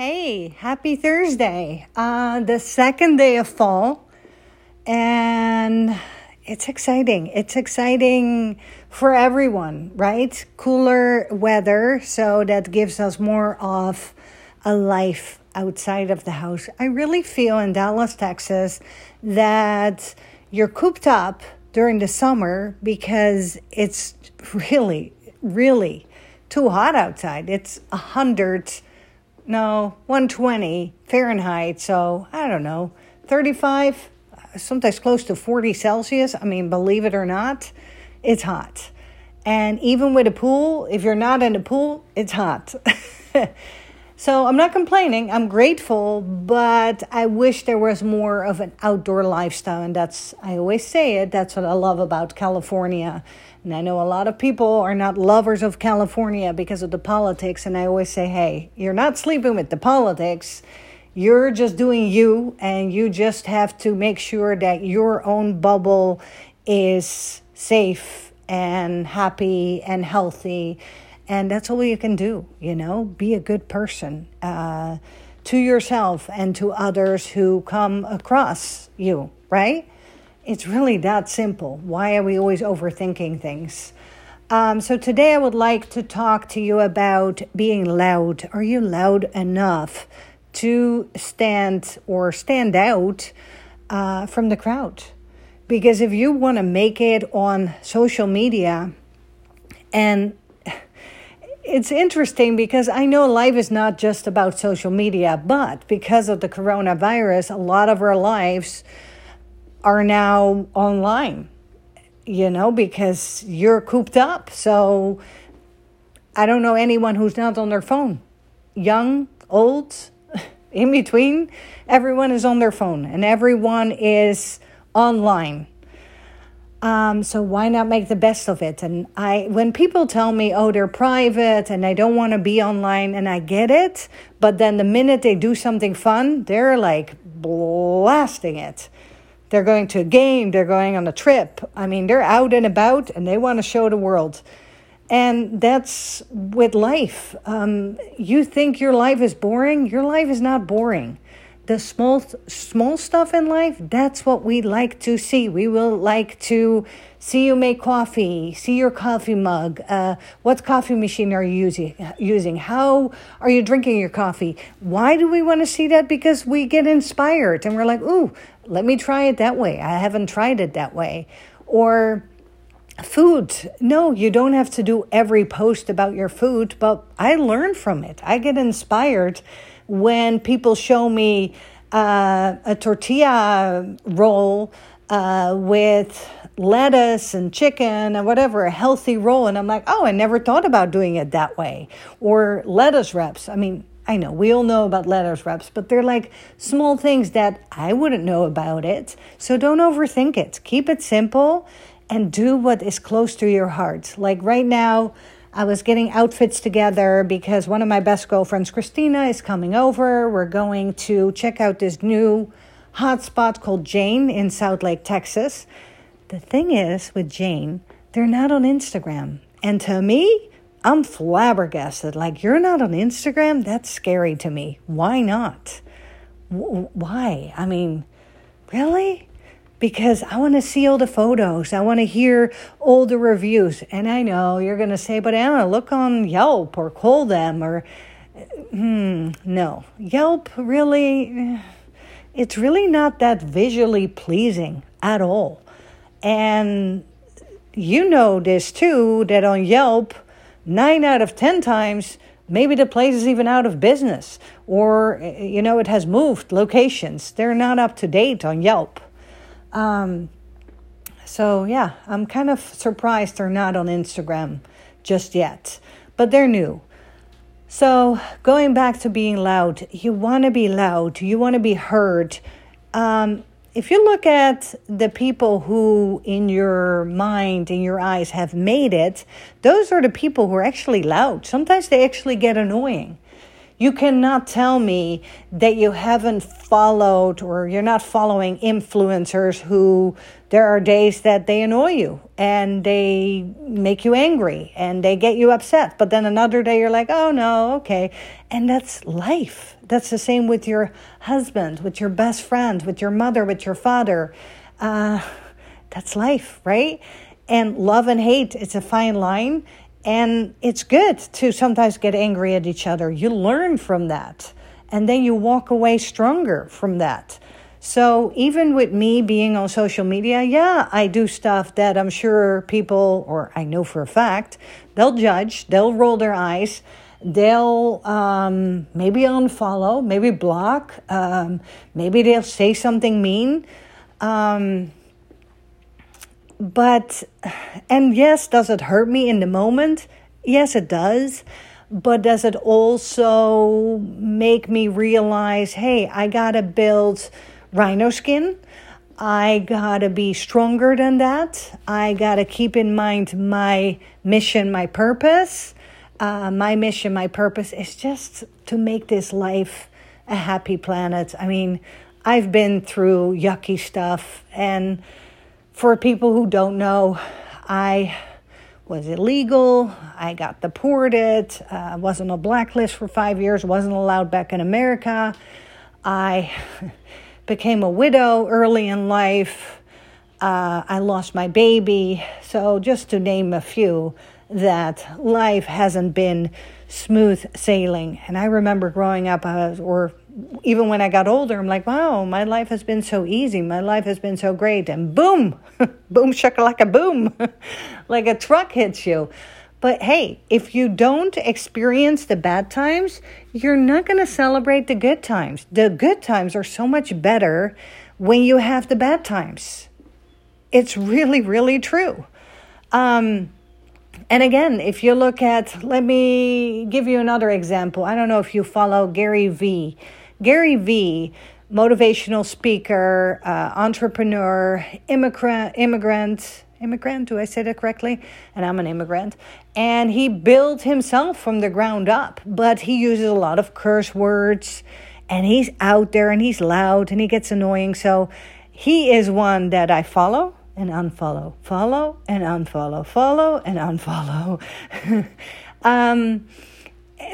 Hey, happy Thursday. Uh, the second day of fall. And it's exciting. It's exciting for everyone, right? Cooler weather, so that gives us more of a life outside of the house. I really feel in Dallas, Texas, that you're cooped up during the summer because it's really, really too hot outside. It's a hundred no, 120 Fahrenheit. So I don't know, 35, sometimes close to 40 Celsius. I mean, believe it or not, it's hot. And even with a pool, if you're not in the pool, it's hot. so I'm not complaining. I'm grateful, but I wish there was more of an outdoor lifestyle. And that's, I always say it, that's what I love about California and I know a lot of people are not lovers of California because of the politics. And I always say, hey, you're not sleeping with the politics. You're just doing you, and you just have to make sure that your own bubble is safe and happy and healthy. And that's all you can do, you know? Be a good person uh, to yourself and to others who come across you, right? It's really that simple. Why are we always overthinking things? Um, so, today I would like to talk to you about being loud. Are you loud enough to stand or stand out uh, from the crowd? Because if you want to make it on social media, and it's interesting because I know life is not just about social media, but because of the coronavirus, a lot of our lives are now online, you know, because you're cooped up. So I don't know anyone who's not on their phone. Young, old, in between, everyone is on their phone and everyone is online. Um, so why not make the best of it? And I, when people tell me, oh, they're private and I don't want to be online, and I get it, but then the minute they do something fun, they're like blasting it. They're going to a game, they're going on a trip. I mean, they're out and about and they want to show the world. And that's with life. Um, you think your life is boring? Your life is not boring the small small stuff in life that's what we like to see. We will like to see you make coffee see your coffee mug. Uh, what coffee machine are you using using? How are you drinking your coffee? Why do we want to see that? Because we get inspired and we're like ooh let me try it that way. I haven't tried it that way. Or food. No you don't have to do every post about your food but i learn from it. I get inspired when people show me uh, a tortilla roll uh, with lettuce and chicken and whatever, a healthy roll. And I'm like, oh, I never thought about doing it that way. Or lettuce wraps. I mean, I know we all know about lettuce wraps, but they're like small things that I wouldn't know about it. So don't overthink it. Keep it simple and do what is close to your heart. Like right now, I was getting outfits together because one of my best girlfriends, Christina, is coming over. We're going to check out this new hotspot called Jane in Southlake, Texas. The thing is with Jane, they're not on Instagram. And to me, I'm flabbergasted. Like, you're not on Instagram? That's scary to me. Why not? W- why? I mean, really? Because I want to see all the photos. I want to hear all the reviews. And I know you're going to say, but Anna, look on Yelp or call them or, hmm, no. Yelp really, it's really not that visually pleasing at all. And you know this too, that on Yelp, nine out of 10 times, maybe the place is even out of business or, you know, it has moved locations. They're not up to date on Yelp. Um, so, yeah, I'm kind of surprised they're not on Instagram just yet, but they're new. So, going back to being loud, you want to be loud, you want to be heard. Um, if you look at the people who, in your mind, in your eyes, have made it, those are the people who are actually loud. Sometimes they actually get annoying. You cannot tell me that you haven't followed or you're not following influencers who there are days that they annoy you and they make you angry and they get you upset. But then another day you're like, oh no, okay. And that's life. That's the same with your husband, with your best friend, with your mother, with your father. Uh, that's life, right? And love and hate, it's a fine line. And it's good to sometimes get angry at each other. You learn from that. And then you walk away stronger from that. So even with me being on social media, yeah, I do stuff that I'm sure people, or I know for a fact, they'll judge, they'll roll their eyes, they'll um, maybe unfollow, maybe block, um, maybe they'll say something mean. Um, but, and yes, does it hurt me in the moment? Yes, it does. But does it also make me realize, hey, I gotta build rhino skin? I gotta be stronger than that. I gotta keep in mind my mission, my purpose. Uh, my mission, my purpose is just to make this life a happy planet. I mean, I've been through yucky stuff and for people who don't know, I was illegal. I got deported. I uh, was on a blacklist for five years. wasn't allowed back in America. I became a widow early in life. Uh, I lost my baby. So, just to name a few, that life hasn't been smooth sailing. And I remember growing up, uh, or even when I got older, I'm like, wow, my life has been so easy. My life has been so great. And boom, boom, shakalaka boom, like a truck hits you. But hey, if you don't experience the bad times, you're not going to celebrate the good times. The good times are so much better when you have the bad times. It's really, really true. Um, and again, if you look at, let me give you another example. I don't know if you follow Gary Vee. Gary Vee, motivational speaker, uh, entrepreneur, immigrant, immigrant, immigrant, do I say that correctly? And I'm an immigrant. And he built himself from the ground up, but he uses a lot of curse words and he's out there and he's loud and he gets annoying. So he is one that I follow and unfollow, follow and unfollow, follow and unfollow. um,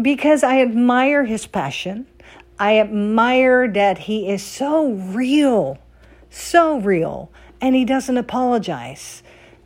because I admire his passion. I admire that he is so real, so real, and he doesn't apologize.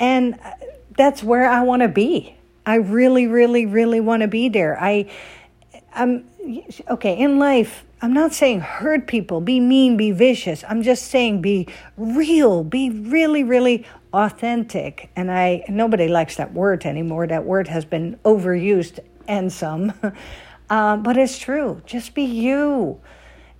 And uh, that's where I want to be. I really, really, really want to be there. I, I'm okay in life. I'm not saying hurt people, be mean, be vicious. I'm just saying be real, be really, really authentic. And I nobody likes that word anymore. That word has been overused and some. Uh, but it's true. Just be you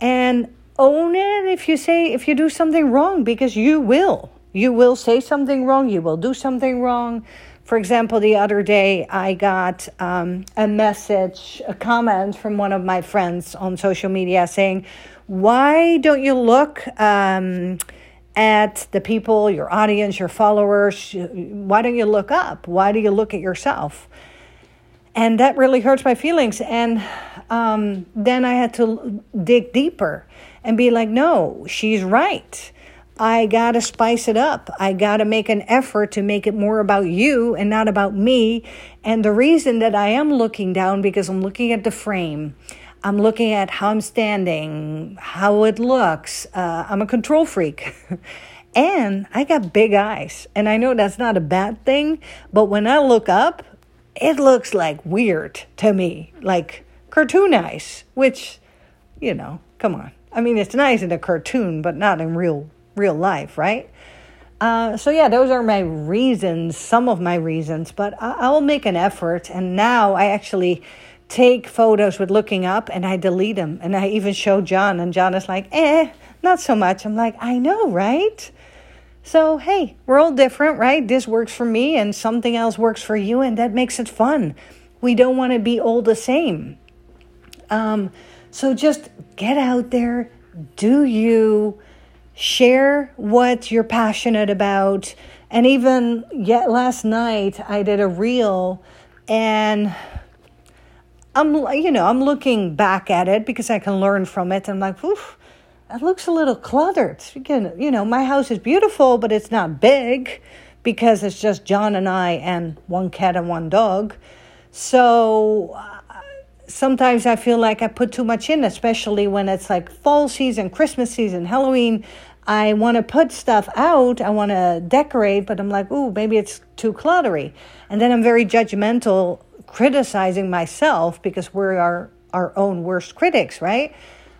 and own it if you say, if you do something wrong, because you will. You will say something wrong, you will do something wrong. For example, the other day I got um, a message, a comment from one of my friends on social media saying, Why don't you look um, at the people, your audience, your followers? Why don't you look up? Why do you look at yourself? And that really hurts my feelings. And um, then i had to dig deeper and be like no she's right. I gotta spice it up. I gotta make an effort to make it more about you and not about me. And the reason that i am looking down because i'm looking at the frame. I'm looking at how i'm standing how it looks. Uh, i'm a control freak. And i got big eyes. And i know that's not a bad thing but when i look up it looks like weird to me, like cartoon eyes, which, you know, come on. I mean, it's nice in a cartoon, but not in real real life, right? Uh, so yeah, those are my reasons, some of my reasons, but I, will make an effort. And now I actually take photos with looking up and I delete them. And I even show John, and John is like, eh, not so much. I'm like, I know, right? So, hey, we're all different, right? This works for me and something else works for you, and that makes it fun. We don't want to be all the same. Um, so, just get out there, do you, share what you're passionate about. And even yet last night, I did a reel and I'm, you know, I'm looking back at it because I can learn from it. I'm like, oof, it looks a little cluttered. You you know, my house is beautiful, but it's not big because it's just John and I and one cat and one dog. So uh, sometimes I feel like I put too much in, especially when it's like fall season, Christmas season, Halloween. I want to put stuff out, I want to decorate, but I'm like, ooh, maybe it's too cluttery. And then I'm very judgmental, criticizing myself because we're our, our own worst critics, right?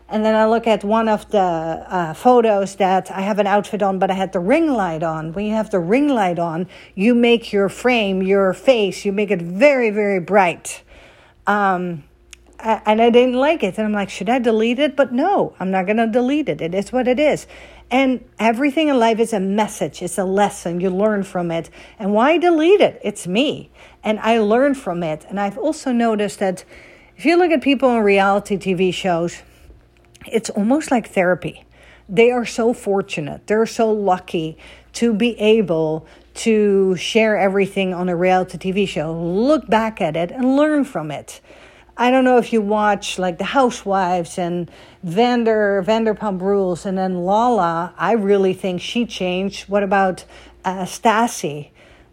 And then I look at one of the uh, photos that I have an outfit on, but I had the ring light on. When you have the ring light on, you make your frame, your face, you make it very, very bright. Um, and I didn't like it. And I'm like, should I delete it? But no, I'm not going to delete it. It is what it is. And everything in life is a message, it's a lesson. You learn from it. And why delete it? It's me. And I learn from it. And I've also noticed that if you look at people on reality TV shows, it's almost like therapy. They are so fortunate, they're so lucky to be able to share everything on a reality TV show, look back at it, and learn from it. I don't know if you watch like The Housewives and Vander Vanderpump Rules and then Lala. I really think she changed. What about uh, Stassi?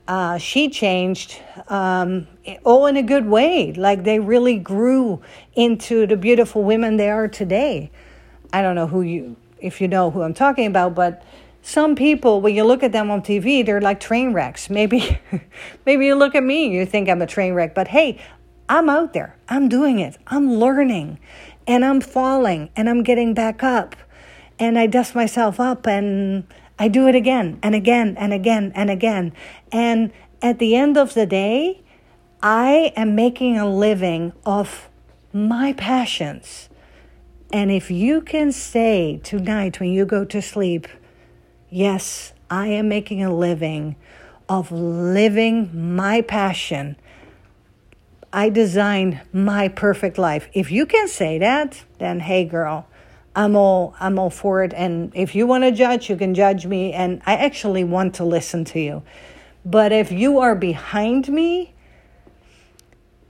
Uh, she changed um, all in a good way. Like they really grew into the beautiful women they are today. I don't know who you, if you know who I'm talking about, but some people, when you look at them on TV, they're like train wrecks. Maybe, maybe you look at me, you think I'm a train wreck, but hey, I'm out there. I'm doing it. I'm learning and I'm falling and I'm getting back up and I dust myself up and I do it again and again and again and again. And at the end of the day, I am making a living of my passions. And if you can say tonight when you go to sleep, yes, I am making a living of living my passion I designed my perfect life. If you can say that, then hey girl, I'm all I'm all for it and if you want to judge, you can judge me and I actually want to listen to you. But if you are behind me,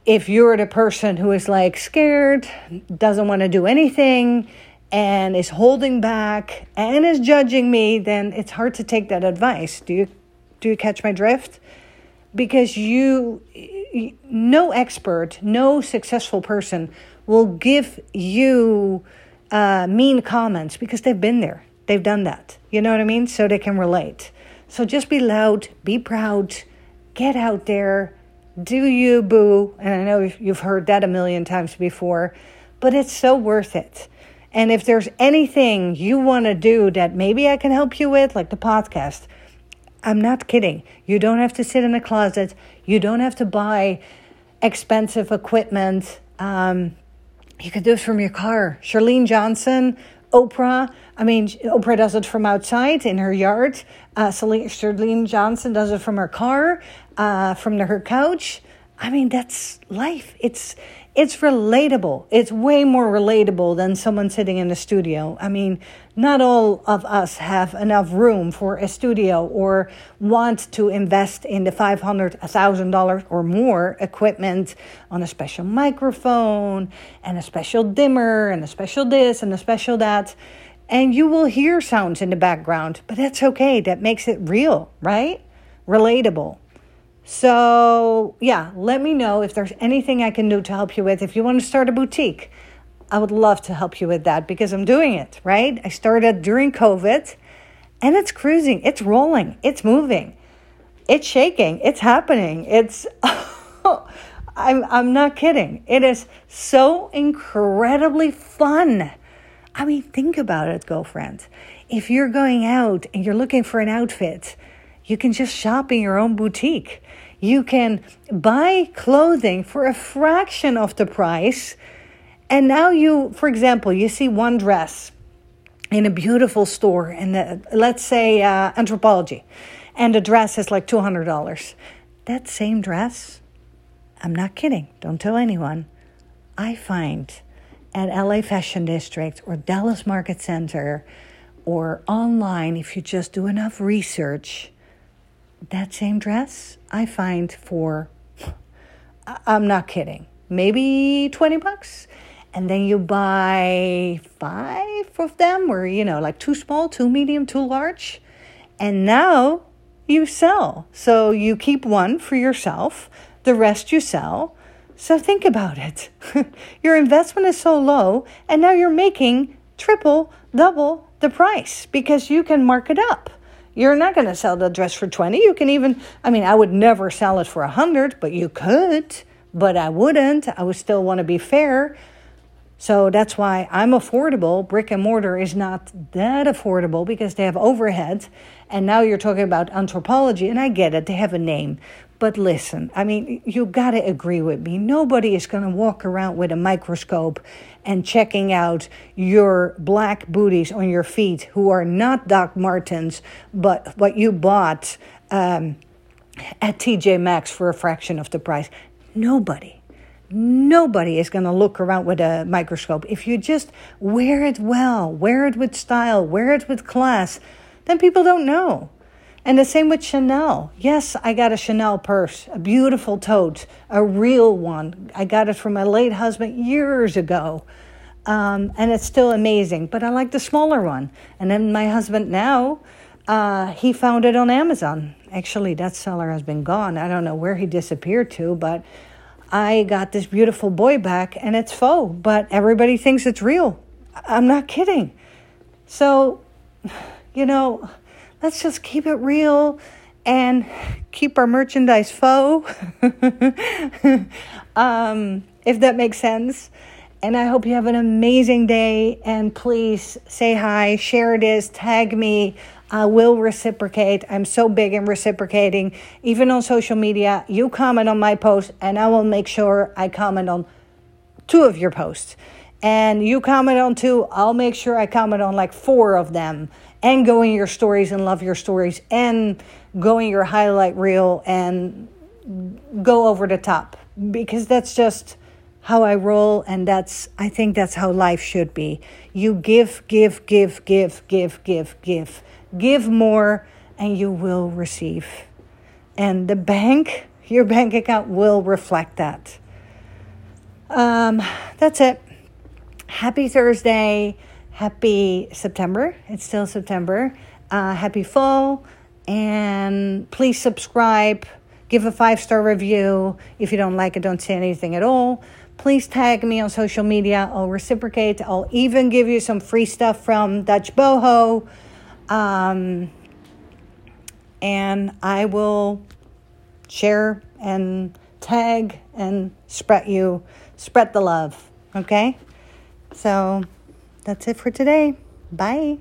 if you're the person who is like scared, doesn't want to do anything, and is holding back and is judging me, then it's hard to take that advice. Do you do you catch my drift? Because you no expert, no successful person will give you uh, mean comments because they've been there. They've done that. You know what I mean? So they can relate. So just be loud, be proud, get out there, do you, boo. And I know you've heard that a million times before, but it's so worth it. And if there's anything you want to do that maybe I can help you with, like the podcast, I'm not kidding. You don't have to sit in a closet. You don't have to buy expensive equipment. Um, you can do it from your car. Charlene Johnson, Oprah. I mean, Oprah does it from outside in her yard. Uh, Charlene Johnson does it from her car, uh, from the, her couch. I mean, that's life. It's it's relatable. It's way more relatable than someone sitting in a studio. I mean, not all of us have enough room for a studio or want to invest in the $500, $1,000 or more equipment on a special microphone and a special dimmer and a special this and a special that. And you will hear sounds in the background, but that's okay. That makes it real, right? Relatable. So, yeah, let me know if there's anything I can do to help you with. If you want to start a boutique, I would love to help you with that because I'm doing it, right? I started during COVID and it's cruising, it's rolling, it's moving, it's shaking, it's happening. It's, I'm, I'm not kidding. It is so incredibly fun. I mean, think about it, girlfriend. If you're going out and you're looking for an outfit, you can just shop in your own boutique. You can buy clothing for a fraction of the price. And now you, for example, you see one dress in a beautiful store, and let's say uh, Anthropologie, and the dress is like $200. That same dress, I'm not kidding, don't tell anyone, I find at LA Fashion District or Dallas Market Center or online, if you just do enough research, that same dress I find for, I'm not kidding, maybe 20 bucks. And then you buy five of them, or, you know, like too small, too medium, too large. And now you sell. So you keep one for yourself, the rest you sell. So think about it. your investment is so low, and now you're making triple, double the price because you can mark it up. You're not going to sell the dress for 20. You can even, I mean, I would never sell it for 100, but you could, but I wouldn't. I would still want to be fair. So that's why I'm affordable. Brick and mortar is not that affordable because they have overhead. And now you're talking about Anthropologie, and I get it, they have a name. But listen, I mean, you got to agree with me. Nobody is going to walk around with a microscope and checking out your black booties on your feet who are not Doc Martens, but what you bought um, at TJ Maxx for a fraction of the price. Nobody. Nobody is going to look around with a microscope. If you just wear it well, wear it with style, wear it with class, then people don't know. And the same with Chanel. Yes, I got a Chanel purse, a beautiful tote, a real one. I got it from my late husband years ago. Um, and it's still amazing, but I like the smaller one. And then my husband now, uh, he found it on Amazon. Actually, that seller has been gone. I don't know where he disappeared to, but I got this beautiful boy back and it's faux, but everybody thinks it's real. I'm not kidding. So, you know, let's just keep it real and keep our merchandise faux, um, if that makes sense. And I hope you have an amazing day. And please say hi, share this, tag me. I will reciprocate. I'm so big in reciprocating, even on social media. You comment on my post, and I will make sure I comment on two of your posts. And you comment on two, I'll make sure I comment on like four of them and go in your stories and love your stories and go in your highlight reel and go over the top because that's just how I roll and that's I think that's how life should be. You give, give, give, give, give, give, give. Give more and you will receive. And the bank, your bank account will reflect that. Um, that's it. Happy Thursday. Happy September. It's still September. Uh, happy fall. And please subscribe. Give a five star review. If you don't like it, don't say anything at all. Please tag me on social media. I'll reciprocate. I'll even give you some free stuff from Dutch Boho. Um, and I will share and tag and spread you, spread the love. Okay? So that's it for today. Bye.